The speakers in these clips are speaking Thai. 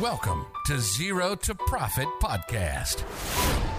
Welcome to Zero to Profit Podcast.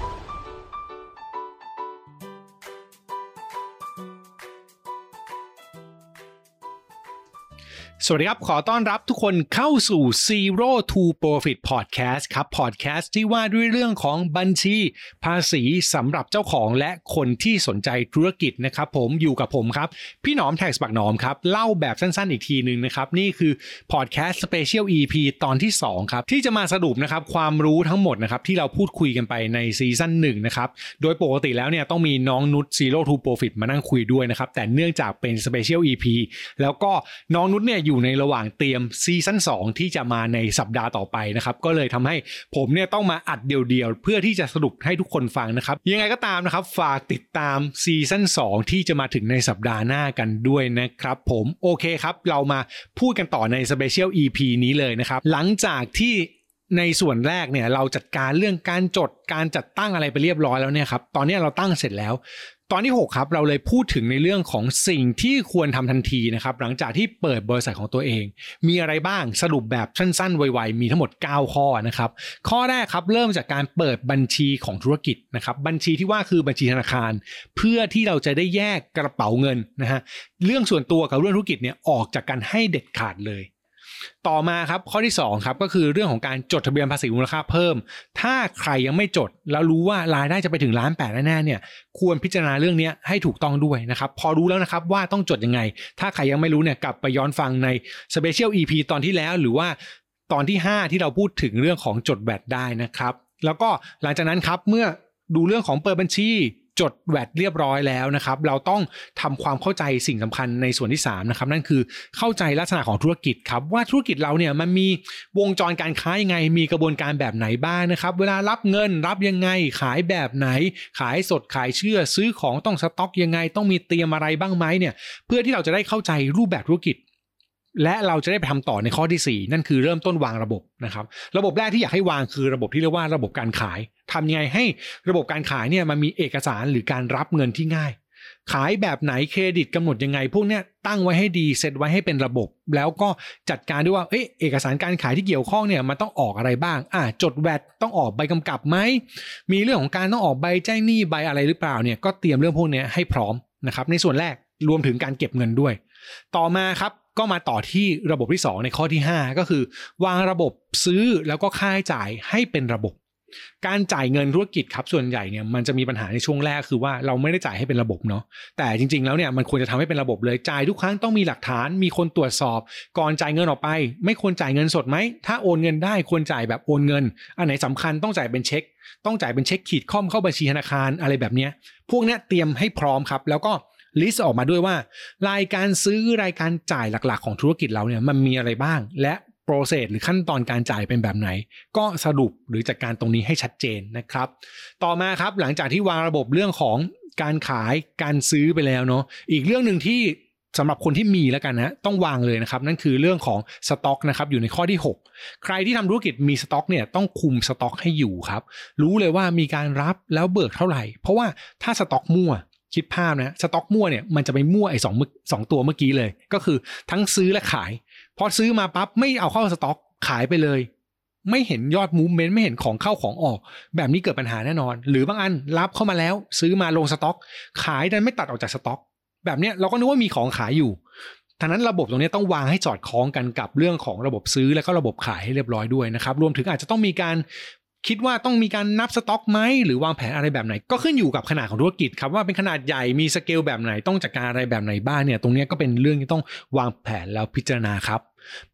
สวัสดีครับ ขอต้อนรับทุกคนเข้าสู่ Zero to Profit Podcast ครับ Podcast ที่ว่าด้วยเรื่องของบัญชี ภาษีสำหรับเจ้าของและคนที่สนใจธุรกิจนะครับผมอยู่กับผมครับ พี่หนอมแท็กสปักหนอมครับ เล่าแบบสั้นๆอีกทีหนึ่งนะครับ นี่คือ Podcast Special EP ตอนที่ 2 ครับ ที่จะมาสรุปนะครับ ความรู้ทั้งหมดนะครับ ที่เราพูดคุยกันไปในซีซั่นหนึ่งนะครับ โดยปกติแล้วเนี่ยต้องมีน้องนุช Zero to Profit มานั่งคุยด้วยนะครับแต่เนื่องจากเป็น Special EP แล้วก็น้องนุชเนี่ยอยูู่่ในระหว่างเตรียมซีซั่น2 ที่จะมาในสัปดาห์ต่อไปนะครับ ก็เลยทำให้ผมเนี่ยต้องมาอัดเดี่ยวๆ เพื่อที่จะสรุปให้ทุกคนฟังนะครับ ยังไงก็ตามนะครับ ฝากติดตามซีซั่น2 ที่จะมาถึงในสัปดาห์หน้ากันด้วยนะครับผมโอเคครับ เรามาพูดกันต่อใน Special EP นี้เลยนะครับ หลังจากที่ในส่วนแรกเนี่ยเราจัดการเรื่องการจดการจัดตั้งอะไรไปเรียบร้อยแล้วเนี่ยครับตอนนี้เราตั้งเสร็จแล้ว ตอนที่ 6 ครับเราเลยพูดถึงในเรื่องของสิ่งที่ควรทำทันทีนะครับหลังจากที่เปิดบริษัทของตัวเอง มีอะไรบ้างสรุปแบบสั้นๆไวๆมีทั้งหมด 9 ข้อนะครับข้อแรกครับเริ่มจากการเปิดบัญชีของธุรกิจนะครับบัญชีที่ว่าคือบัญชีธนาคาร เพื่อที่เราจะได้แยกกระเป๋าเงินนะฮะเรื่องส่วนตัวกับเรื่องธุรกิจเนี่ยออกจากกันให้เด็ดขาดเลย ต่อมาครับข้อที่2ครับก็คือเรื่องของการจดทะเบียนภาษีมูลค่าเพิ่ม ถ้าใครยังไม่จดแล้วรู้ว่ารายได้จะไปถึงล้านแปดแน่ๆเนี่ยควรพิจารณาเรื่องนี้ให้ถูกต้องด้วยนะครับพอรู้แล้วนะครับว่าต้องจดยังไง ถ้าใครยังไม่รู้เนี่ยกลับไปย้อนฟังใน Special EP ตอนที่แล้วหรือว่าตอนที่ 5 ที่เราพูดถึงเรื่องของจดแบตได้นะครับ แล้วก็หลังจากนั้นครับเมื่อดูเรื่องของเปิดบัญชี จดแวดเรียบร้อยแล้วนะครับ เราต้องทำความเข้าใจสิ่งสำคัญในส่วนที่3นะครับนั่นคือเข้าใจลักษณะของธุรกิจครับว่าธุรกิจเราเนี่ยมันมีวงจรการค้ายังไง มีกระบวนการแบบไหนบ้างนะครับ เวลารับเงินรับยังไง ขายแบบไหน ขายสดขายเชื่อ ซื้อของต้องสต็อกยังไง ต้องมีเตรียมอะไรบ้างไหมเนี่ยเพื่อที่เราจะได้เข้าใจรูปแบบธุรกิจ และเราจะได้ไปทำต่อในข้อที่ 4 นั่นคือเริ่มต้นวางระบบนะครับ ระบบแรกที่อยากให้วางคือระบบที่เรียกว่าระบบการขายทำยังไงให้ระบบการขายเนี่ยมันมีเอกสารหรือการรับเงินที่ง่าย ขายแบบไหนเครดิตกำหนดยังไง พวกเนี้ยตั้งไว้ให้ดีเซตไว้ให้เป็นระบบ แล้วก็จัดการด้วยว่าเอเอกสารการขายที่เกี่ยวข้องเนี่ยมันต้องออกอะไรบ้างอ่าจดแวดต้องออกใบกำกับไหมมีเรื่องของการต้องออกใบแจ้งหนี้ใบอะไรหรือเปล่าเนี่ยก็เตรียมเรื่องพวกเนี้ยให้พร้อมนะครับในส่วนแรกรวมถึงการเก็บเงินด้วย ต่อมาครับ ก็มาต่อที่ระบบที่ 2 ในข้อที่ 5 ก็คือ วางระบบซื้อแล้วก็ค่าใช้จ่ายให้เป็นระบบ การจ่ายเงินธุรกิจครับส่วนใหญ่เนี่ยมันจะมีปัญหาในช่วงแรกคือว่าเราไม่ได้จ่ายให้เป็นระบบเนาะแต่จริง ๆ แล้วเนี่ยมันควรจะทำให้เป็นระบบเลยจ่ายทุกครั้งต้องมีหลักฐาน มีคนตรวจสอบ ก่อนจ่ายเงินออกไป ไม่ควรจ่ายเงินสดไหมถ้าโอนเงินได้ควรจ่ายแบบโอนเงิน อันไหนสำคัญต้องจ่ายเป็นเช็ค ต้องจ่ายเป็นเช็คขีดข้อมเข้าบัญชีธนาคารอะไรแบบเนี้ยพวกเนี้ยเตรียมให้พร้อมครับ แล้วก็ ลิสต์ออกมาด้วยว่า รายการซื้อรายการจ่ายหลักๆ ของธุรกิจเราเนี่ยมันมีอะไรบ้าง และ process หรือขั้นตอนการจ่ายเป็นแบบไหน ก็สรุปหรือจัดการตรงนี้ให้ชัดเจนนะครับ ต่อมาครับหลังจากที่วางระบบเรื่องของการขายการซื้อไปแล้วเนาะอีกเรื่องหนึ่งที่สำหรับคนที่มีแล้วกันนะต้องวางเลยนะครับ นั่นคือเรื่องของสต็อกนะครับอยู่ในข้อที่ 6 ใครที่ทำธุรกิจมีสต็อกเนี่ยต้องคุมสต็อกให้อยู่ครับ รู้เลยว่ามีการรับแล้วเบิกเท่าไหร่ เพราะว่าถ้าสต็อกมั่ว คิดภาพนะสต็อกมั่วเนี่ยมันจะไปมั่วไอ้สองสองตัวเมื่อกี้เลย ก็คือทั้งซื้อและขาย พอซื้อมาปั๊บไม่เอาเข้าสต็อกขายไปเลย ไม่เห็นยอดมูฟเมนต์ไม่เห็นของเข้าของออก แบบนี้เกิดปัญหาแน่นอน หรือบางอันรับเข้ามาแล้ว ซื้อมาลงสต็อก ขายดันไม่ตัดออกจากสต็อก แบบเนี้ยเราก็นึกว่ามีของขายอยู่ทางนั้นระบบตรงนี้ต้องวางให้สอดคล้องกันกับเรื่องของระบบซื้อและก็ระบบขายให้เรียบร้อยด้วยนะครับ รวมถึงอาจจะต้องมีการ คิดว่าต้องมีการนับสต็อกไหมหรือวางแผนอะไรแบบไหน ก็ขึ้นอยู่กับขนาดของธุรกิจครับว่าเป็นขนาดใหญ่มีสเกลแบบไหนต้องจัดการอะไรแบบไหนบ้างเนี่ยตรงนี้ก็เป็นเรื่องที่ต้องวางแผนแล้วพิจารณาครับ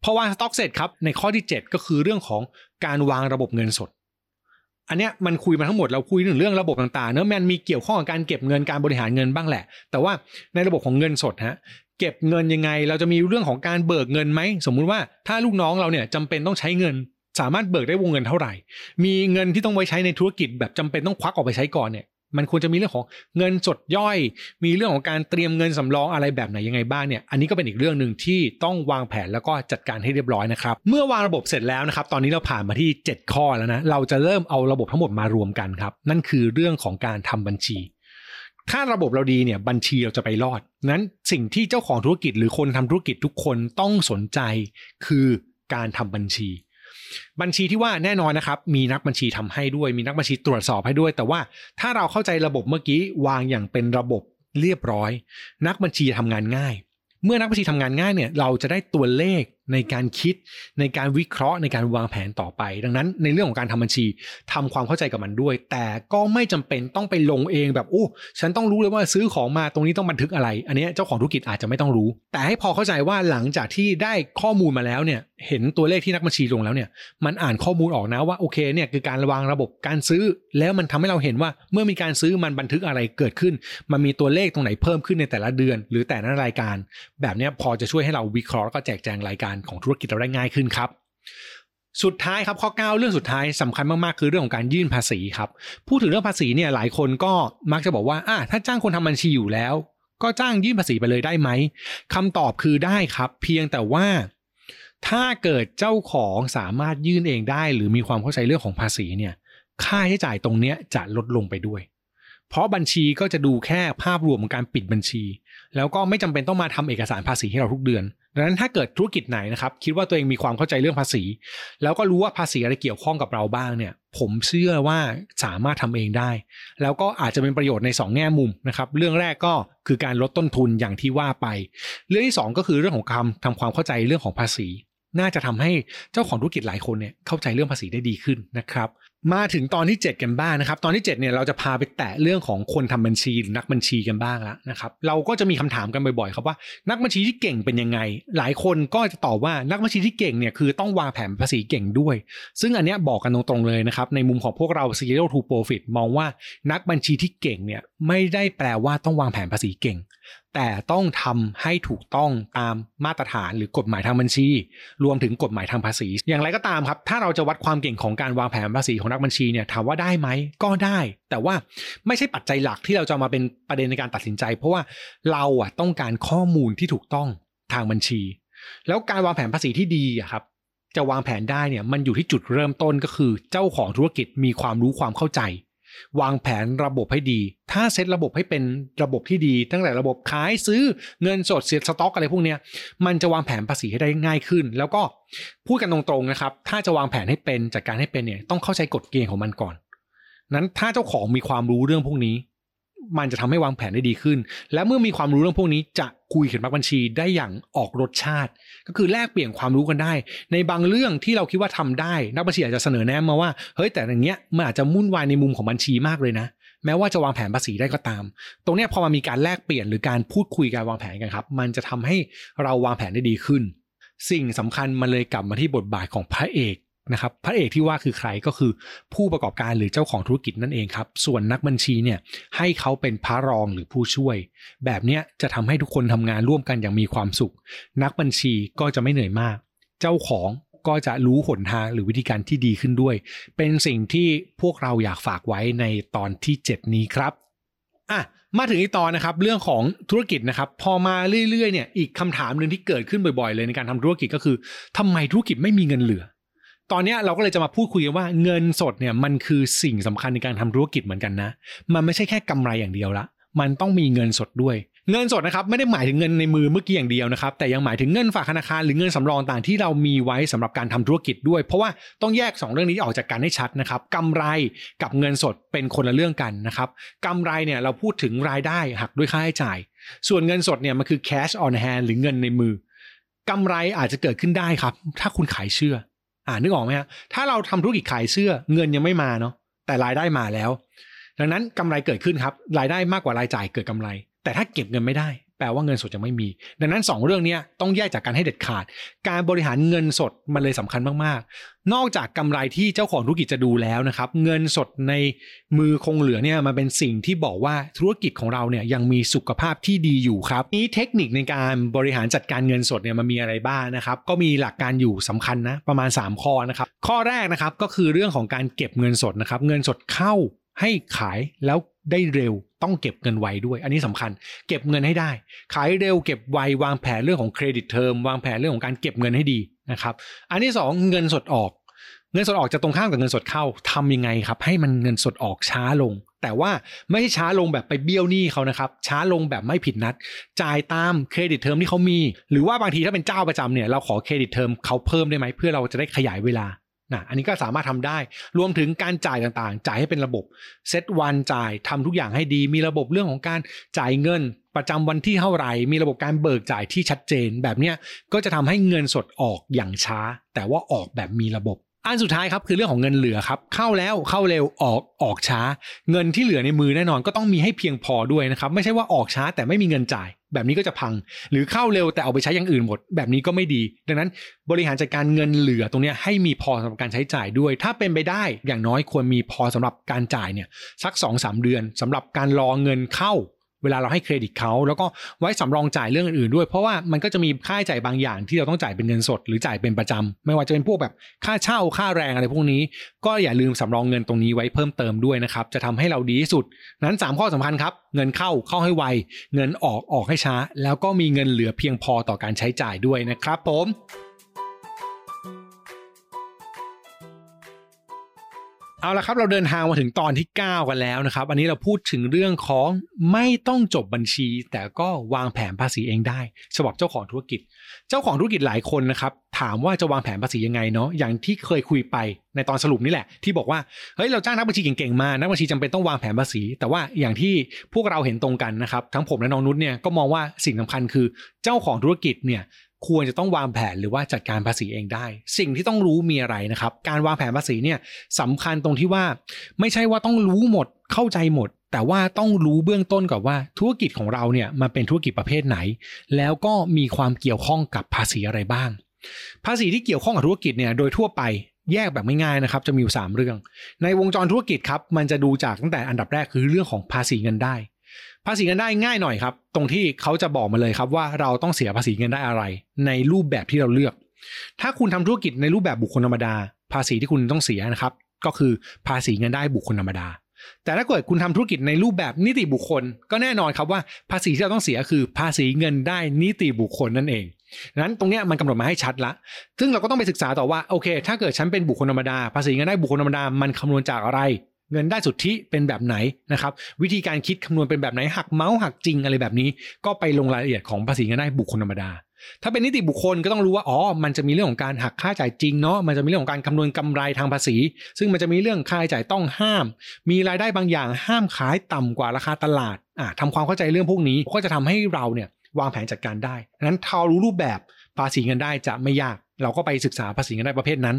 พอวางสต็อกเสร็จครับในข้อที่ 7 ก็คือเรื่องของการวางระบบเงินสด อันเนี้ยมันคุยมาทั้งหมดเราคุยถึงเรื่องระบบต่างๆเนอะมันมีเกี่ยวข้องกับการเก็บเงินการบริหารเงินบ้างแหละ แต่ว่าในระบบของเงินสดฮะเก็บเงินยังไง เราจะมีเรื่องของการเบิกเงินไหมสมมุติว่าถ้าลูกน้องเราเนี่ยจำเป็นต้องใช้เงิน สามารถเบิกได้วงเงินเท่าไหร่ มีเงินที่ต้องไว้ใช้ในธุรกิจแบบจำเป็นต้องควักออกไปใช้ก่อนเนี่ยมันควรจะมีเรื่องของเงินสดย่อย มีเรื่องของการเตรียมเงินสำรองอะไรแบบไหนยังไงบ้างเนี่ย อันนี้ก็เป็นอีกเรื่องหนึ่งที่ต้องวางแผนแล้วก็จัดการให้เรียบร้อยนะครับ เมื่อวางระบบเสร็จแล้วนะครับ ตอนนี้เราผ่านมาที่ 7 ข้อแล้วนะ เราจะเริ่มเอาระบบทั้งหมดมารวมกันครับ นั่นคือเรื่องของการทำบัญชี ถ้าระบบเราดีเนี่ยบัญชีเราจะไปรอด นั้นสิ่งที่เจ้าของธุรกิจหรือคนทำธุรกิจทุกคนต้องสนใจคือการทำบัญชี บัญชีที่ว่าแน่นอนนะครับ มีนักบัญชีทำให้ด้วย มีนักบัญชีตรวจสอบให้ด้วย แต่ว่าถ้าเราเข้าใจระบบเมื่อกี้วางอย่างเป็นระบบเรียบร้อย นักบัญชีทำงานง่าย เมื่อนักบัญชีทำงานง่ายเนี่ยเราจะได้ตัวเลข ในการคิดในการวิเคราะห์ในการวางแผนต่อไป ดังนั้นในเรื่องของการทำบัญชีทำความเข้าใจกับมันด้วย แต่ก็ไม่จำเป็นต้องไปลงเองแบบโอ้ฉันต้องรู้เลยว่าซื้อของมาตรงนี้ต้องบันทึกอะไร อันนี้เจ้าของธุรกิจอาจจะไม่ต้องรู้ แต่ให้พอเข้าใจว่าหลังจากที่ได้ข้อมูลมาแล้วเนี่ยเห็นตัวเลขที่นักบัญชีลงแล้วเนี่ยมันอ่านข้อมูลออกนะว่าโอเคเนี่ยคือการวางระบบการซื้อ แล้วมันทำให้เราเห็นว่าเมื่อมีการซื้อมันบันทึกอะไรเกิดขึ้น มันมีตัวเลขตรงไหนเพิ่มขึ้นในแต่ละเดือน หรือแต่ละรายการ แบบนี้พอจะช่วยให้เราวิเคราะห์แล้วก็แจกแจงรายการของธุรกิจเราได้ง่ายขึ้นครับสุดท้ายครับข้อ 9 เรื่องสุดท้ายสำคัญมาก ๆ คือเรื่องของการยื่นภาษีครับพูดถึงเรื่องภาษีเนี่ยหลายคนก็มักจะบอกว่าอะถ้าจ้างคนทำบัญชีอยู่แล้ว ก็จ้างยื่นภาษีไปเลยได้ไหมคำตอบคือได้ครับ เพียงแต่ว่า ถ้าเกิดเจ้าของสามารถยื่นเองได้ หรือมีความเข้าใจเรื่องของภาษีเนี่ยค่าใช้จ่ายตรงเนี้ยจะลดลงไปด้วย เพราะบัญชีก็จะดูแค่ภาพรวมของการปิดบัญชี แล้วก็ไม่จำเป็นต้องมาทำเอกสารภาษีให้เราทุกเดือน ดังนั้นถ้าเกิดธุรกิจไหนนะครับ คิดว่าตัวเองมีความเข้าใจเรื่องภาษี แล้วก็รู้ว่าภาษีอะไรเกี่ยวข้องกับเราบ้างเนี่ย ผมเชื่อว่าสามารถทำเองได้ แล้วก็อาจจะเป็นประโยชน์ใน 2 แง่มุมนะครับ เรื่องแรกก็คือการลดต้นทุนอย่างที่ว่าไป เรื่องที่ 2 ก็คือเรื่องของการทำความเข้าใจเรื่องของภาษี น่าจะทำให้เจ้าของธุรกิจหลายคนเนี่ยเข้าใจเรื่องภาษีได้ดีขึ้นนะครับ มาถึงตอนที่ 7 กันบ้างนะครับ ตอนที่ 7เนี่ยเราจะพาไปแตะเรื่องของคนทำบัญชีหรือนักบัญชีกันบ้างแล้วนะครับ เราก็จะมีคำถามกันบ่อยๆครับว่านักบัญชีที่เก่งเป็นยังไง หลายคนก็จะตอบว่านักบัญชีที่เก่งเนี่ยคือต้องวางแผนภาษีเก่งด้วย ซึ่งอันเนี้ยบอกกันตรงๆเลยนะครับในมุมของพวกเรา Zero to Profit มองว่านักบัญชีที่เก่งเนี่ยไม่ได้แปลว่าต้องวางแผนภาษีเก่ง แต่ต้องทำให้ถูกต้องตามมาตรฐานหรือกฎหมายทางบัญชี รวมถึงกฎหมายทางภาษี อย่างไรก็ตามครับ ถ้าเราจะวัดความเก่งของการวางแผนภาษีของนักบัญชีเนี่ยถามว่าได้ไหมก็ได้ แต่ว่าไม่ใช่ปัจจัยหลักที่เราจะมาเป็นประเด็นในการตัดสินใจ เพราะว่าเราอะต้องการข้อมูลที่ถูกต้องทางบัญชี แล้วการวางแผนภาษีที่ดีอะครับจะวางแผนได้เนี่ยมันอยู่ที่จุดเริ่มต้นก็คือเจ้าของธุรกิจมีความรู้ความเข้าใจ วางแผนระบบให้ดี ถ้าเซตระบบให้เป็นระบบที่ดี ตั้งแต่ระบบขายซื้อเงินสดเสียสต็อกอะไรพวกเนี้ยมันจะวางแผนภาษีให้ได้ง่ายขึ้น แล้วก็พูดกันตรงๆนะครับ ถ้าจะวางแผนให้เป็นจัดการให้เป็นเนี่ยต้องเข้าใจกฎเกณฑ์ของมันก่อน นั้นถ้าเจ้าของมีความรู้เรื่องพวกนี้ มันจะทำให้วางแผนได้ดีขึ้น และเมื่อมีความรู้เรื่องพวกนี้จะคุยกับนักบัญชีได้อย่างออกรสชาติ ก็คือแลกเปลี่ยนความรู้กันได้ ในบางเรื่องที่เราคิดว่าทำได้ นักบัญชีอาจจะเสนอแนะมาว่าเฮ้ยแต่อย่างเงี้ยมันอาจจะมุ่นวายในมุมของบัญชีมากเลยนะ แม้ว่าจะวางแผนภาษีได้ก็ตาม ตรงเนี้ยพอมามีการแลกเปลี่ยนหรือการพูดคุยการวางแผนกันครับ มันจะทำให้เราวางแผนได้ดีขึ้น สิ่งสำคัญมันเลยกลับมาที่บทบาทของพระเอก นะครับพระเอกที่ว่าคือใครก็คือผู้ประกอบการหรือเจ้าของธุรกิจนั่นเองครับ ส่วนนักบัญชีเนี่ยให้เขาเป็นพระรองหรือผู้ช่วย แบบเนี้ยจะทำให้ทุกคนทำงานร่วมกันอย่างมีความสุข นักบัญชีก็จะไม่เหนื่อยมาก เจ้าของก็จะรู้หนทางหรือวิธีการที่ดีขึ้นด้วย เป็นสิ่งที่พวกเราอยากฝากไว้ในตอนที่ 7 นี้ครับอะมาถึงอีกตอนนะครับเรื่องของธุรกิจนะครับพอมาเรื่อยๆเนี่ยอีกคำถามหนึ่งที่เกิดขึ้นบ่อยๆ เลยในการทำธุรกิจก็คือทำไมธุรกิจไม่มีเงินเหลือ ตอนนี้เราก็เลยจะมาพูดคุยกันว่าเงินสดเนี่ยมันคือสิ่งสำคัญในการทำธุรกิจเหมือนกันนะ มันไม่ใช่แค่กำไรอย่างเดียวละมันต้องมีเงินสดด้วย เงินสดนะครับไม่ได้หมายถึงเงินในมือเมื่อกี้อย่างเดียวนะครับ แต่ยังหมายถึงเงินฝากธนาคารหรือเงินสำรองต่างที่เรามีไว้สำหรับการทำธุรกิจด้วย เพราะว่าต้องแยก 2 เรื่องนี้ออกจากกันให้ชัดนะครับกำไรกับเงินสดเป็นคนละเรื่องกันนะครับกำไรเนี่ยเราพูดถึงรายได้หักด้วยค่าใช้จ่าย ส่วนเงินสดเนี่ยมันคือ cash on hand หรือเงินในมือกำไรอาจจะเกิดขึ้นได้ครับ ถ้าคุณขายเชื่อ อ่านึกออกไหมฮะถ้าเราทำธุรกิจขายเสื้อเงินยังไม่มาเนาะแต่รายได้มาแล้ว ดังนั้นกำไรเกิดขึ้นครับ รายได้มากกว่ารายจ่ายเกิดกำไร แต่ถ้าเก็บเงินไม่ได้ ลว่าเงินสดยังไม่มี ดังนั้น 2 เรื่องนี้ต้องแยกจากกันให้เด็ดขาด การบริหารเงินสดมันเลยสำคัญมากๆ นอกจากกำไรที่เจ้าของธุรกิจจะดูแล้วนะครับ เงินสดในมือคงเหลือเนี่ยมันเป็นสิ่งที่บอกว่าธุรกิจของเราเนี่ยยังมีสุขภาพที่ดีอยู่ครับนี้เทคนิคในการบริหารจัดการเงินสดเนี่ยมันมีอะไรบ้างนะครับ ก็มีหลักการอยู่สำคัญนะประมาณ 3 ข้อนะครับ ข้อแรกนะครับก็คือเรื่องของการเก็บเงินสดนะครับ เงินสดเข้า ให้ขายแล้วได้เร็วต้องเก็บเงินไวด้วย อันนี้สำคัญ เก็บเงินให้ได้ ขายเร็วเก็บไววางแผนเรื่องของเครดิตเทอมวางแผนเรื่องของการเก็บเงินให้ดีนะครับอันที่สองเงินสดออก เงินสดออกจะตรงข้ามกับเงินสดเข้าทำยังไงครับ ให้มันเงินสดออกช้าลง แต่ว่าไม่ใช่ช้าลงแบบไปเบี้ยวหนี้เขานะครับช้าลงแบบไม่ผิดนัด จ่ายตาม credit term ที่เขามี หรือว่าบางทีถ้าเป็นเจ้าประจำเนี่ยเราขอ credit term เขาเพิ่มได้ไหมเพื่อเราจะได้ขยายเวลา นะอันนี้ก็สามารถทำได้ รวมถึงการจ่ายต่างๆ จ่ายให้เป็นระบบเซตวันจ่ายทำทุกอย่างให้ดี มีระบบเรื่องของการจ่ายเงินประจำวันที่เท่าไหร่ มีระบบการเบิกจ่ายที่ชัดเจน แบบเนี้ยก็จะทำให้เงินสดออกอย่างช้า แต่ว่าออกแบบมีระบบ อันสุดท้ายครับคือเรื่องของเงินเหลือครับ เข้าแล้วเข้าเร็วออกออกช้า เงินที่เหลือในมือแน่นอนก็ต้องมีให้เพียงพอด้วยนะครับ ไม่ใช่ว่าออกช้าแต่ไม่มีเงินจ่าย แบบนี้ก็จะพัง หรือเข้าเร็วแต่เอาไปใช้อย่างอื่นหมด แบบนี้ก็ไม่ดี ดังนั้นบริหารจัดการเงินเหลือตรงนี้ให้มีพอสำหรับการใช้จ่ายด้วย ถ้าเป็นไปได้อย่างน้อยควรมีพอสำหรับการจ่ายเนี่ยสัก2อสเดือนสำหรับการรอเงินเข้า เวลาเราให้เครดิตเขาแล้วก็ไว้สำรองจ่ายเรื่องอื่นๆด้วย เพราะว่ามันก็จะมีค่าใช้จ่ายบางอย่างที่เราต้องจ่ายเป็นเงินสด หรือจ่ายเป็นประจำไม่ว่าจะเป็นพวกแบบค่าเช่าค่าแรงอะไรพวกนี้ ก็อย่าลืมสำรองเงินตรงนี้ไว้เพิ่มเติมด้วยนะครับจะทำให้เราดีที่สุด นั้น 3 ข้อสำคัญครับ เงินเข้าเข้าให้ไว เงินออกออกให้ช้า แล้วก็มีเงินเหลือเพียงพอต่อการใช้จ่ายด้วยนะครับผม เอาละครับเราเดินทางมาถึงตอนที่ 9 กันแล้วนะครับ อันนี้เราพูดถึงเรื่องของไม่ต้องจบบัญชี แต่ก็วางแผนภาษีเองได้สำหรับเจ้าของธุรกิจ เจ้าของธุรกิจหลายคนนะครับ ถามว่าจะวางแผนภาษียังไงเนาะอย่างที่เคยคุยไปในตอนสรุปนี่แหละ ที่บอกว่าเฮ้ยเราจ้างนักบัญชีเก่งๆมานักบัญชีจำเป็นต้องวางแผนภาษี แต่ว่าอย่างที่พวกเราเห็นตรงกันนะครับ ทั้งผมและน้องนุชเนี่ยก็มองว่าสิ่งสำคัญคือเจ้าของธุรกิจเนี่ย ควรจะต้องวางแผนหรือว่าจัดการภาษีเองได้ สิ่งที่ต้องรู้มีอะไรนะครับ การวางแผนภาษีเนี่ยสำคัญตรงที่ว่า ไม่ใช่ว่าต้องรู้หมดเข้าใจหมด แต่ว่าต้องรู้เบื้องต้นก่อนว่าธุรกิจของเราเนี่ยมันเป็นธุรกิจประเภทไหน แล้วก็มีความเกี่ยวข้องกับภาษีอะไรบ้าง ภาษีที่เกี่ยวข้องกับธุรกิจเนี่ยโดยทั่วไปแยกแบบไม่ง่ายนะครับจะมีอยู่ 3 เรื่อง ในวงจรธุรกิจครับมันจะดูจากตั้งแต่อันดับแรกคือเรื่องของภาษีเงินได้ ภาษีเงินได้ง่ายหน่อยครับ ตรงที่เขาจะบอกมาเลยครับว่าเราต้องเสียภาษีเงินได้อะไร ในรูปแบบที่เราเลือก ถ้าคุณทำธุรกิจในรูปแบบบุคคลธรรมดา ภาษีที่คุณต้องเสียนะครับ ก็คือภาษีเงินได้บุคคลธรรมดา แต่ถ้าเกิดคุณทำธุรกิจในรูปแบบนิติบุคคล ก็แน่นอนครับว่าภาษีที่เราต้องเสียคือภาษีเงินได้นิติบุคคลนั่นเองนั้นตรงเนี้ยมันกำหนดมาให้ชัดละ ซึ่งเราก็ต้องไปศึกษาต่อว่าโอเค ถ้าเกิดฉันเป็นบุคคลธรรมดา ภาษีเงินได้บุคคลธรรมดา มันคำนวณจากอะไร เงินได้สุทธิเป็นแบบไหนนะครับ วิธีการคิดคำนวณเป็นแบบไหนหักเมาส์หักจริงอะไรแบบนี้ ก็ไปลงรายละเอียดของภาษีเงินได้บุคคลธรรมดา ถ้าเป็นนิติบุคคลก็ต้องรู้ว่าอ๋อมันจะมีเรื่องของการหักค่าจ่ายจริงเนาะมันจะมีเรื่องของการคำนวณกำไรทางภาษี ซึ่งมันจะมีเรื่องค่าใช้จ่ายต้องห้าม มีรายได้บางอย่างห้ามขายต่ำกว่าราคาตลาดอ่าทำความเข้าใจเรื่องพวกนี้ก็จะทำให้เราเนี่ยวางแผนจัดการได้นั้นถ้ารู้รูปแบบภาษีเงินได้จะไม่ยาก เราก็ไปศึกษาภาษีเงินได้ประเภทนั้น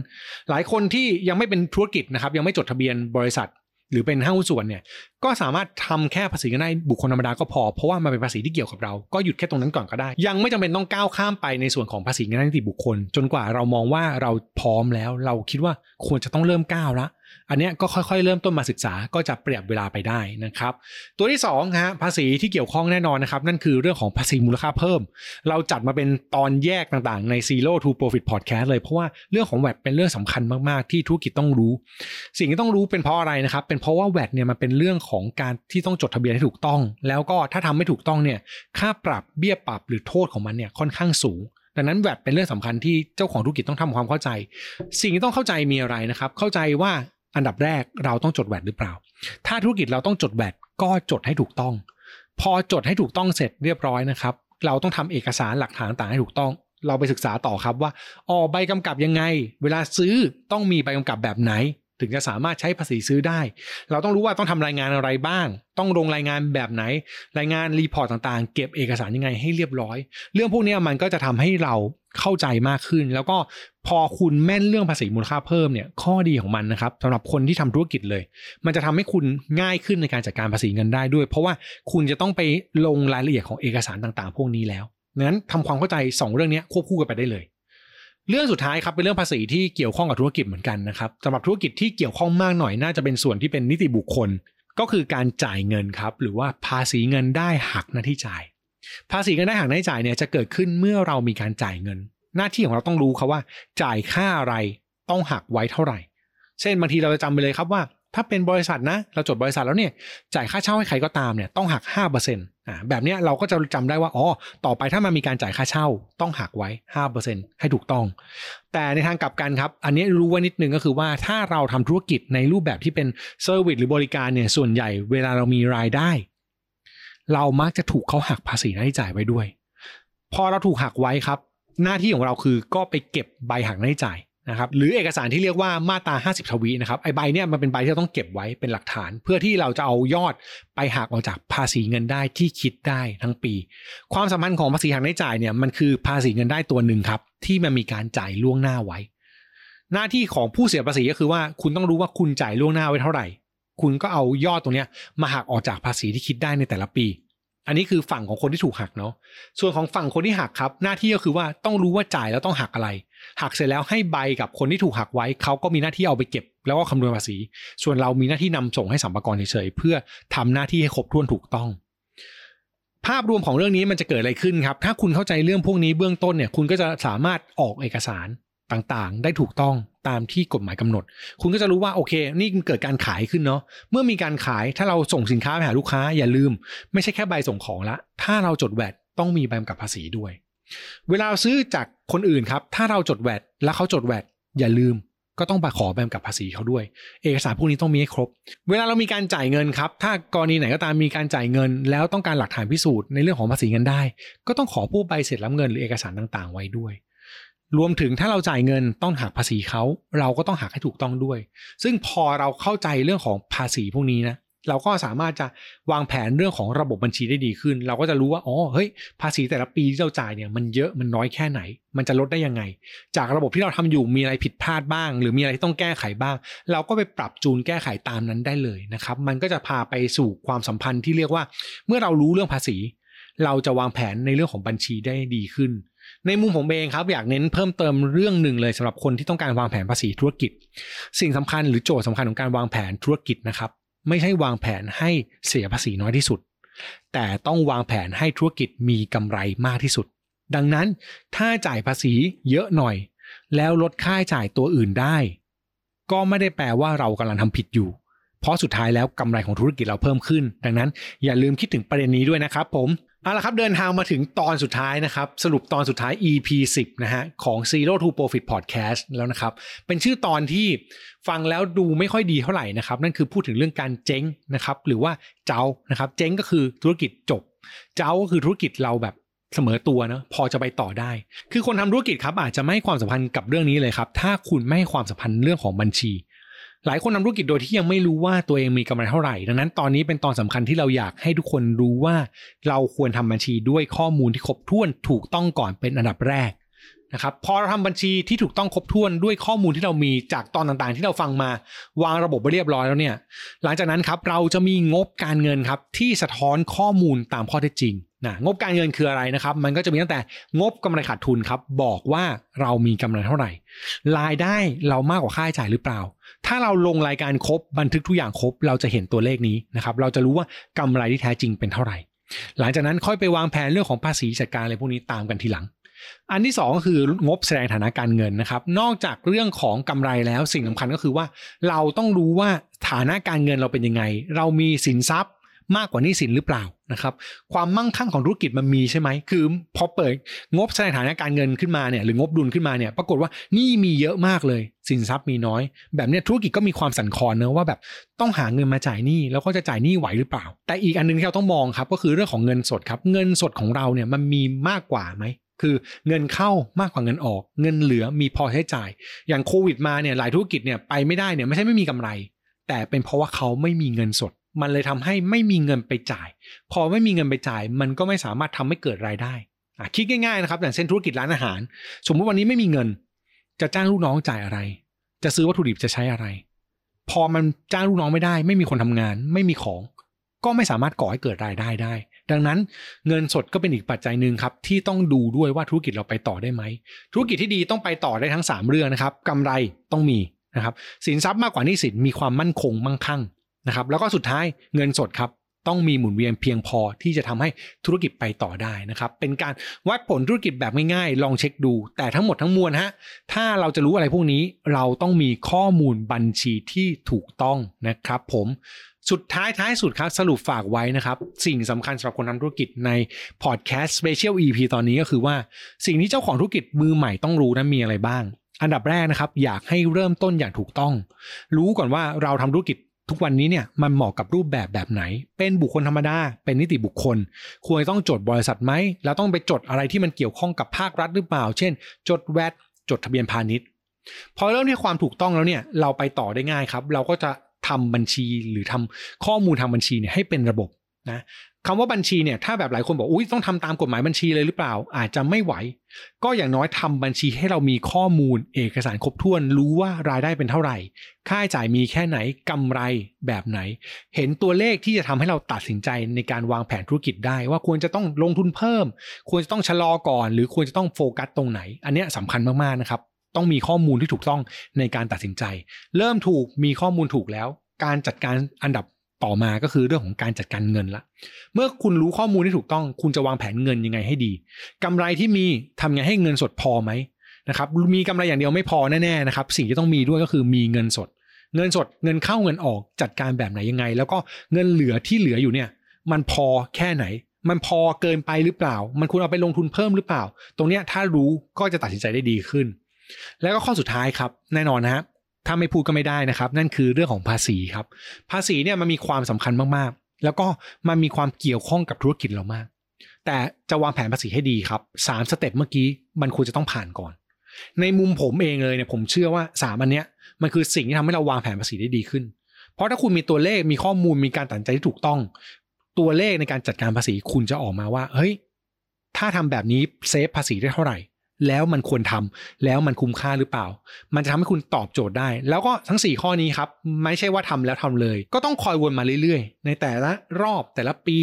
หลายคนที่ยังไม่เป็นธุรกิจนะครับ ยังไม่จดทะเบียนบริษัท หรือเป็นห้างหุ้นส่วนเนี่ย ก็สามารถทำแค่ภาษีเงินได้บุคคลธรรมดาก็พอ เพราะว่ามันเป็นภาษีที่เกี่ยวกับเรา ก็หยุดแค่ตรงนั้นก่อนก็ได้ ยังไม่จำเป็นต้องก้าวข้ามไปในส่วนของภาษีเงินได้นิติบุคคล จนกว่าเรามองว่าเราพร้อมแล้ว เราคิดว่าควรจะต้องเริ่มก้าวละอันเนี้ยก็ค่อยๆ เริ่มต้นมาศึกษาก็จะเปรียบเวลาไปได้นะครับ ตัวที่2ฮะภาษีที่เกี่ยวข้องแน่นอนนะครับ นั่นคือเรื่องของภาษีมูลค่าเพิ่ม เราจัดมาเป็นตอนแยกต่างๆ ใน Zero to Profit Podcast เลยเพราะว่าเรื่องของแวดเป็นเรื่องสำคัญมากๆ ที่ธุรกิจต้องรู้ สิ่งที่ต้องรู้เป็นเพราะอะไรนะครับ เป็นเพราะว่าแวดเนี่ยมันเป็นเรื่องของการที่ต้องจดทะเบียนให้ถูกต้อง แล้วก็ถ้าทำไม่ถูกต้องเนี่ยค่าปรับเบี้ยปรับหรือโทษของมันเนี่ยค่อนข้างสูงดังนั้นแวดเป็นเรื่องสำคัญที่เจ้าของธุรกิจต้องทำความเข้าใจ สิ่งที่ต้องเข้าใจมีอะไรนะครับ เข้าใจว่า อันดับแรกเราต้องจดแวดหรือเปล่า ถ้าธุรกิจเราต้องจดแวดก็จดให้ถูกต้อง พอจดให้ถูกต้องเสร็จเรียบร้อยนะครับ เราต้องทำเอกสารหลักฐานต่างให้ถูกต้อง เราไปศึกษาต่อครับว่าอ๋อใบกำกับยังไง เวลาซื้อต้องมีใบกำกับแบบไหน ถึงจะสามารถใช้ภาษีซื้อได้ เราต้องรู้ว่าต้องทำรายงานอะไรบ้าง ต้องลงรายงานแบบไหน รายงานรีพอร์ตต่างๆ เก็บเอกสารยังไงให้เรียบร้อย เรื่องพวกนี้มันก็จะทำให้เราเข้าใจมากขึ้น แล้วก็พอคุณแม่นเรื่องภาษีมูลค่าเพิ่มเนี่ยข้อดีของมันนะครับสำหรับคนที่ทำธุรกิจเลย มันจะทำให้คุณง่ายขึ้นในการจัดการภาษีเงินได้ด้วย เพราะว่าคุณจะต้องไปลงรายละเอียดของเอกสารต่างๆ พวกนี้แล้วนั้นทำความเข้าใจ 2 เรื่องนี้ควบคู่กันไปได้เลย เรื่องสุดท้ายครับเป็นเรื่องภาษีที่เกี่ยวข้องกับธุรกิจเหมือนกันนะครับสำหรับธุรกิจที่เกี่ยวข้องมากหน่อยน่าจะเป็นส่วนที่เป็นนิติบุคคล ก็คือการจ่ายเงินครับหรือว่าภาษีเงินได้หักหน้าที่จ่าย ภาษีเงินได้หักหน้าที่จ่ายเนี่ยจะเกิดขึ้นเมื่อเรามีการจ่ายเงิน หน้าที่ของเราต้องรู้ครับว่า จ่ายค่าอะไรต้องหักไว้เท่าไหร่ เช่นบางทีเราจะจำไปเลยครับว่า ถ้าเป็นบริษัทนะ เราจดบริษัทแล้วเนี่ยจ่ายค่าเช่าให้ใครก็ตามเนี่ยต้องหัก 5% อ่าแบบเนี้ยเราก็จะจำได้ว่าอ๋อต่อไปถ้ามันมีการจ่ายค่าเช่าต้องหักไว้ 5%ให้ถูกต้อง แต่ในทางกลับกันครับ อันนี้รู้ไว้นิดนึงก็คือว่าถ้าเราทำธุรกิจในรูปแบบที่เป็นเซอร์วิสหรือบริการเนี่ยส่วนใหญ่เวลาเรามีรายได้ เรามักจะถูกเขาหักภาษีหน้าจ่ายไว้ด้วย พอเราถูกหักไว้ครับ หน้าที่ของเราคือก็ไปเก็บใบหักหน้าจ่าย นะครับหรือเอกสารที่เรียกว่ามาตรา 50 ทวีนะครับไอใบเนี่ยมันเป็นใบที่เราต้องเก็บไว้เป็นหลักฐาน เพื่อที่เราจะเอายอดไปหักออกจากภาษีเงินได้ที่คิดได้ทั้งปี ความสัมพันธ์ของภาษีหักได้จ่ายเนี่ยมันคือภาษีเงินได้ตัวหนึ่งครับ ที่มันมีการจ่ายล่วงหน้าไว้ หน้าที่ของผู้เสียภาษีก็คือว่าคุณต้องรู้ว่าคุณจ่ายล่วงหน้าไว้เท่าไหร่ คุณก็เอายอดตรงเนี้ยมาหักออกจากภาษีที่คิดได้ในแต่ละปี อันนี้คือฝั่งของคนที่ถูกหักเนาะส่วนของฝั่งคนที่หักครับ หน้าที่ก็คือว่าต้องรู้ว่าจ่ายแล้วต้องหักอะไร หักเสร็จแล้วให้ใบกับคนที่ถูกหักไว้เขาก็มีหน้าที่เอาไปเก็บ แล้วก็คำนวณภาษี ส่วนเรามีหน้าที่นำส่งให้สัมภาระเฉยๆเพื่อทำหน้าที่ให้ครบถ้วนถูกต้อง ภาพรวมของเรื่องนี้มันจะเกิดอะไรขึ้นครับ ถ้าคุณเข้าใจเรื่องพวกนี้เบื้องต้นเนี่ย คุณก็จะสามารถออกเอกสารต่างๆ ได้ถูกต้องตามที่กฎหมายกำหนด คุณก็จะรู้ว่าโอเค นี่เกิดการขายขึ้นเนาะ เมื่อมีการขายถ้าเราส่งสินค้าไปหาลูกค้าอย่าลืม ไม่ใช่แค่ใบส่งของละ ถ้าเราจดแวดต้องมีใบกำกับภาษีด้วย เวลาซื้อจากคนอื่นครับ ถ้าเราจดแวดแล้วเขาจดแวดอย่าลืมก็ต้องไปขอใบกำกับภาษีเขาด้วย เอกสารพวกนี้ต้องมีให้ครบ เวลาเรามีการจ่ายเงินครับ ถ้ากรณีไหนก็ตามมีการจ่ายเงิน แล้วต้องการหลักฐานพิสูจน์ในเรื่องของภาษีเงินได้ ก็ต้องขอผู้ใบเสร็จรับเงินหรือเอกสารต่างๆ ไว้ด้วย รวมถึงถ้าเราจ่ายเงินต้องหักภาษีเขาเราก็ต้องหักให้ถูกต้องด้วย ซึ่งพอเราเข้าใจเรื่องของภาษีพวกนี้นะ เราก็สามารถจะวางแผนเรื่องของระบบบัญชีได้ดีขึ้น เราก็จะรู้ว่าอ๋อเฮ้ยภาษีแต่ละปีที่เราจ่ายเนี่ยมันเยอะมันน้อยแค่ไหน มันจะลดได้ยังไง จากระบบที่เราทำอยู่มีอะไรผิดพลาดบ้าง หรือมีอะไรที่ต้องแก้ไขบ้าง เราก็ไปปรับจูนแก้ไขตามนั้นได้เลยนะครับมันก็จะพาไปสู่ความสัมพันธ์ที่เรียกว่า เมื่อเรารู้เรื่องภาษี เราจะวางแผนในเรื่องของบัญชีได้ดีขึ้น ในมุมผมเองครับอยากเน้นเพิ่มเติมเรื่องหนึ่งเลยสำหรับคนที่ต้องการวางแผนภาษีธุรกิจ สิ่งสำคัญหรือโจทย์สำคัญของการวางแผนธุรกิจนะครับ ไม่ใช่วางแผนให้เสียภาษีน้อยที่สุด แต่ต้องวางแผนให้ธุรกิจมีกำไรมากที่สุด ดังนั้นถ้าจ่ายภาษีเยอะหน่อย แล้วลดค่าใช้จ่ายตัวอื่นได้ ก็ไม่ได้แปลว่าเรากำลังทำผิดอยู่ เพราะสุดท้ายแล้วกำไรของธุรกิจเราเพิ่มขึ้น ดังนั้นอย่าลืมคิดถึงประเด็นนี้ด้วยนะครับผม เอาละครับเดินทางมาถึงตอนสุดท้ายนะครับ สรุปตอนสุดท้าย EP 10นะฮะของ Zero to Profit Podcast แล้วนะครับ เป็นชื่อตอนที่ฟังแล้วดูไม่ค่อยดีเท่าไหร่นะครับ นั่นคือพูดถึงเรื่องการเจ๊งนะครับ หรือว่าเจ้านะครับ เจ๊งก็คือธุรกิจจบ เจ้าก็คือธุรกิจเราแบบเสมอตัวนะพอจะไปต่อได้ คือคนทำธุรกิจครับอาจจะไม่ความสัมพันธ์กับเรื่องนี้เลยครับ ถ้าคุณไม่ความสัมพันธ์เรื่องของบัญชี หลายคนทำธุรกิจโดยที่ยังไม่รู้ว่าตัวเองมีกำไรเท่าไหร่ ดังนั้นตอนนี้เป็นตอนสำคัญที่เราอยากให้ทุกคนรู้ว่าเราควรทำบัญชีด้วยข้อมูลที่ครบถ้วนถูกต้องก่อนเป็นอันดับแรกนะครับพอเราทำบัญชีที่ถูกต้องครบถ้วนด้วยข้อมูลที่เรามีจากตอนต่างๆ ที่เราฟังมาวางระบบไปเรียบร้อยแล้วเนี่ยหลังจากนั้นครับเราจะมีงบการเงินครับที่สะท้อนข้อมูลตามข้อเท็จจริง นะงบการเงินคืออะไรนะครับ มันก็จะมีตั้งแต่งบกำไรขาดทุนครับ บอกว่าเรามีกำไรเท่าไหร่ รายได้เรามากกว่าค่าใช้จ่ายหรือเปล่า ถ้าเราลงรายการครบบันทึกทุกอย่างครบ เราจะเห็นตัวเลขนี้นะครับ เราจะรู้ว่ากำไรที่แท้จริงเป็นเท่าไหร่ หลังจากนั้นค่อยไปวางแผนเรื่องของภาษีจัดการอะไรพวกนี้ตามกันทีหลัง อันที่สองก็คืองบแสดงฐานะการเงินนะครับ นอกจากเรื่องของกำไรแล้วสิ่งสำคัญก็คือว่า เราต้องรู้ว่าฐานะการเงินเราเป็นยังไง เรามีสินทรัพย์มากกว่านี้สินหรือเปล่า นะครับความมั่งคั่งของธุรกิจมันมีใช่ไหมคือพอเปิดงบสดงฐานะการเงินขึ้นมาเนี่ยหรืองบดุลขึ้นมาเนี่ยปรากฏว่านี่มีเยอะมากเลย สินทรัพย์มีน้อย แบบเนี้ยธุรกิจก็มีความสั่นคลอนเนะว่าแบบต้องหาเงินมาจ่ายหนี้แล้วก็จะจ่ายหนี้ไหวหรือเปล่า แต่อีกอันนึงที่เราต้องมองครับก็คือเรื่องของเงินสดครับเงินสดของเราเนี่ยมันมีมากกว่าไหมคือเงินเข้ามากกว่าเงินออก เงินเหลือมีพอใช้จ่าย อย่างโควิดมาเนี่ยหลายธุรกิจเนี่ยไปไม่ได้เนี่ยไม่ใช่ไม่มีกำไร แต่เป็นเพราะว่าเขาไม่มีเงินสด มันเลยทำให้ไม่มีเงินไปจ่าย พอไม่มีเงินไปจ่าย มันก็ไม่สามารถทำให้เกิดรายได้คิดง่ายๆนะครับอย่างเช่นธุรกิจร้านอาหาร สมมติวันนี้ไม่มีเงิน จะจ้างลูกน้องจ่ายอะไร จะซื้อวัตถุดิบจะใช้อะไร พอมันจ้างลูกน้องไม่ได้ ไม่มีคนทำงาน ไม่มีของ ก็ไม่สามารถก่อให้เกิดรายได้ได้ ดังนั้นเงินสดก็เป็นอีกปัจจัยหนึ่งครับ ที่ต้องดูด้วยว่าธุรกิจเราไปต่อได้ไหมธุรกิจที่ดีต้องไปต่อได้ทั้ง 3 เรื่องนะครับกำไรต้องมีนะครับสินทรัพย์มากกว่านี้สินมีความมั่นคงมั่งคั่ง นะครับแล้วก็สุดท้ายเงินสดครับต้องมีหมุนเวียนเพียงพอที่จะทำให้ธุรกิจไปต่อได้นะครับ เป็นการวัดผลธุรกิจแบบง่ายๆ ลองเช็คดู แต่ทั้งหมดทั้งมวลฮะ ถ้าเราจะรู้อะไรพวกนี้ เราต้องมีข้อมูลบัญชีที่ถูกต้องนะครับ ผมสุดท้ายท้ายสุดครับสรุปฝากไว้นะครับ สิ่งสำคัญสำหรับคนทำธุรกิจในพอดแคสต์ Special EP ตอนนี้ก็คือว่า สิ่งที่เจ้าของธุรกิจมือใหม่ต้องรู้นะมีอะไรบ้างอันดับแรกนะครับ อยากให้เริ่มต้นอย่างถูกต้อง รู้ก่อนว่าเราทำธุรกิจ ทุกวันนี้เนี่ยมันเหมาะกับรูปแบบแบบไหน เป็นบุคคลธรรมดา เป็นนิติบุคคล ควรต้องจดบริษัทไหม แล้วต้องไปจดอะไรที่มันเกี่ยวข้องกับภาครัฐหรือเปล่า เช่น จดแวดจดทะเบียนพาณิชย์ พอเริ่มที่ความถูกต้องแล้วเนี่ยเราไปต่อได้ง่ายครับ เราก็จะทำบัญชีหรือทำข้อมูลทางบัญชีเนี่ยให้เป็นระบบนะ คำว่าบัญชีเนี่ยถ้าแบบหลายคนบอกอุ้ยต้องทำตามกฎหมายบัญชีเลยหรือเปล่า อาจจะไม่ไหว ก็อย่างน้อยทำบัญชีให้เรามีข้อมูลเอกสารครบถ้วน รู้ว่ารายได้เป็นเท่าไหร่ ค่าใช้จ่ายมีแค่ไหนกำไรแบบไหน เห็นตัวเลขที่จะทำให้เราตัดสินใจในการวางแผนธุรกิจได้ ว่าควรจะต้องลงทุนเพิ่ม ควรจะต้องชะลอก่อน หรือควรจะต้องโฟกัสตรงไหน อันนี้ยสำคัญมากๆนะครับต้องมีข้อมูลที่ถูกต้องในการตัดสินใจ เริ่มถูกมีข้อมูลถูกแล้ว การจัดการอันดับ ต่อมาก็คือเรื่องของการจัดการเงินละ เมื่อคุณรู้ข้อมูลที่ถูกต้อง คุณจะวางแผนเงินยังไงให้ดีกำไรที่มีทำไงให้เงินสดพอไหมนะครับมีกำไรอย่างเดียวไม่พอแน่ๆนะครับสิ่งที่ต้องมีด้วยก็คือมีเงินสด เงินสดเงินเข้าเงินออกจัดการแบบไหนยังไง แล้วก็เงินเหลือที่เหลืออยู่เนี่ยมันพอแค่ไหน มันพอเกินไปหรือเปล่า มันควรเอาไปลงทุนเพิ่มหรือเปล่า ตรงเนี้ยถ้ารู้ก็จะตัดสินใจได้ดีขึ้น แล้วก็ข้อสุดท้ายครับแน่นอนนะฮะ ถ้าไม่พูดก็ไม่ได้นะครับ นั่นคือเรื่องของภาษีครับ ภาษีเนี่ยมันมีความสำคัญมากๆ แล้วก็มันมีความเกี่ยวข้องกับธุรกิจเรามาก แต่จะวางแผนภาษีให้ดีครับสามสเต็ปเมื่อกี้มันควรจะต้องผ่านก่อน ในมุมผมเองเลยเนี่ยผมเชื่อว่าสามอันเนี้ยมันคือสิ่งที่ทำให้เราวางแผนภาษีได้ดีขึ้น เพราะถ้าคุณมีตัวเลขมีข้อมูลมีการตัดใจที่ถูกต้อง ตัวเลขในการจัดการภาษีคุณจะออกมาว่า เฮ้ย ถ้าทำแบบนี้เซฟภาษีได้เท่าไหร่ แล้วมันควรทำแล้วมันคุ้มค่าหรือเปล่า มันจะทำให้คุณตอบโจทย์ได้ แล้วก็ทั้ง 4 ข้อนี้ครับ ไม่ใช่ว่าทำแล้วทำเลย ก็ต้องคอยวนมาเรื่อยๆ ในแต่ละรอบแต่ละปี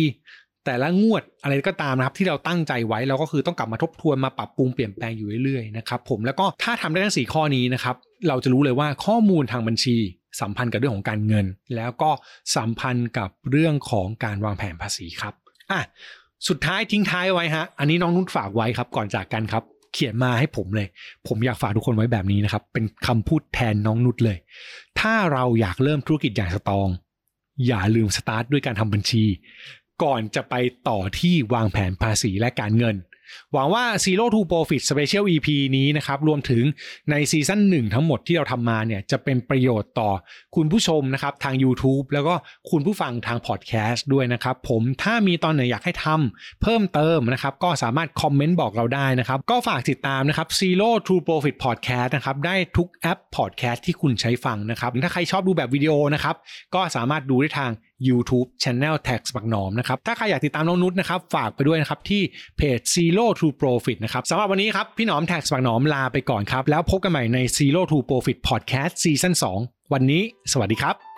แต่ละงวดอะไรก็ตามนะครับ ที่เราตั้งใจไว้เราก็คือต้องกลับมาทบทวนมาปรับปรุงเปลี่ยนแปลงอยู่เรื่อยๆนะครับผมแล้วก็ถ้าทำได้ทั้ง 4 ข้อนี้นะครับเราจะรู้เลยว่าข้อมูลทางบัญชีสัมพันธ์กับเรื่องของการเงิน แล้วก็สัมพันธ์กับเรื่องของการวางแผนภาษีครับอะสุดท้ายทิ้งท้ายไว้ฮะอันนี้น้องนุ่นฝากไว้ครับก่อนจากกันครับ เขียนมาให้ผมเลย ผมอยากฝากทุกคนไว้แบบนี้นะครับ เป็นคำพูดแทนน้องนุชเลย ถ้าเราอยากเริ่มธุรกิจอย่าง strong อย่าลืมสตาร์ทด้วยการทำบัญชี ก่อนจะไปต่อที่วางแผนภาษีและการเงิน หวังว่า Zero to Profit Special EP นี้นะครับ รวมถึงในซีซั่นหนึ่งทั้งหมดที่เราทำมาเนี่ยจะเป็นประโยชน์ต่อคุณผู้ชมนะครับทาง YouTube แล้วก็คุณผู้ฟังทางพอดแคสต์ด้วยนะครับ ผมถ้ามีตอนไหนอยากให้ทำเพิ่มเติมนะครับ ก็สามารถคอมเมนต์บอกเราได้นะครับ ก็ฝากติดตามนะครับ Zero to Profit Podcast นะครับ ได้ทุกแอปพอดแคสต์ที่คุณใช้ฟังนะครับ ถ้าใครชอบดูแบบวิดีโอนะครับก็สามารถดูได้ทาง YouTube Channel Tax บักหนอมนะครับ ถ้าใครอยากติดตามน้องนุชนะครับ ฝากไปด้วยนะครับ ที่เพจ Zero to Profit นะครับสำหรับวันนี้ครับ พี่หนอม Tax บักหนอมลาไปก่อนครับ แล้วพบกันใหม่ใน Zero to Profit Podcast Season 2 วันนี้ สวัสดีครับ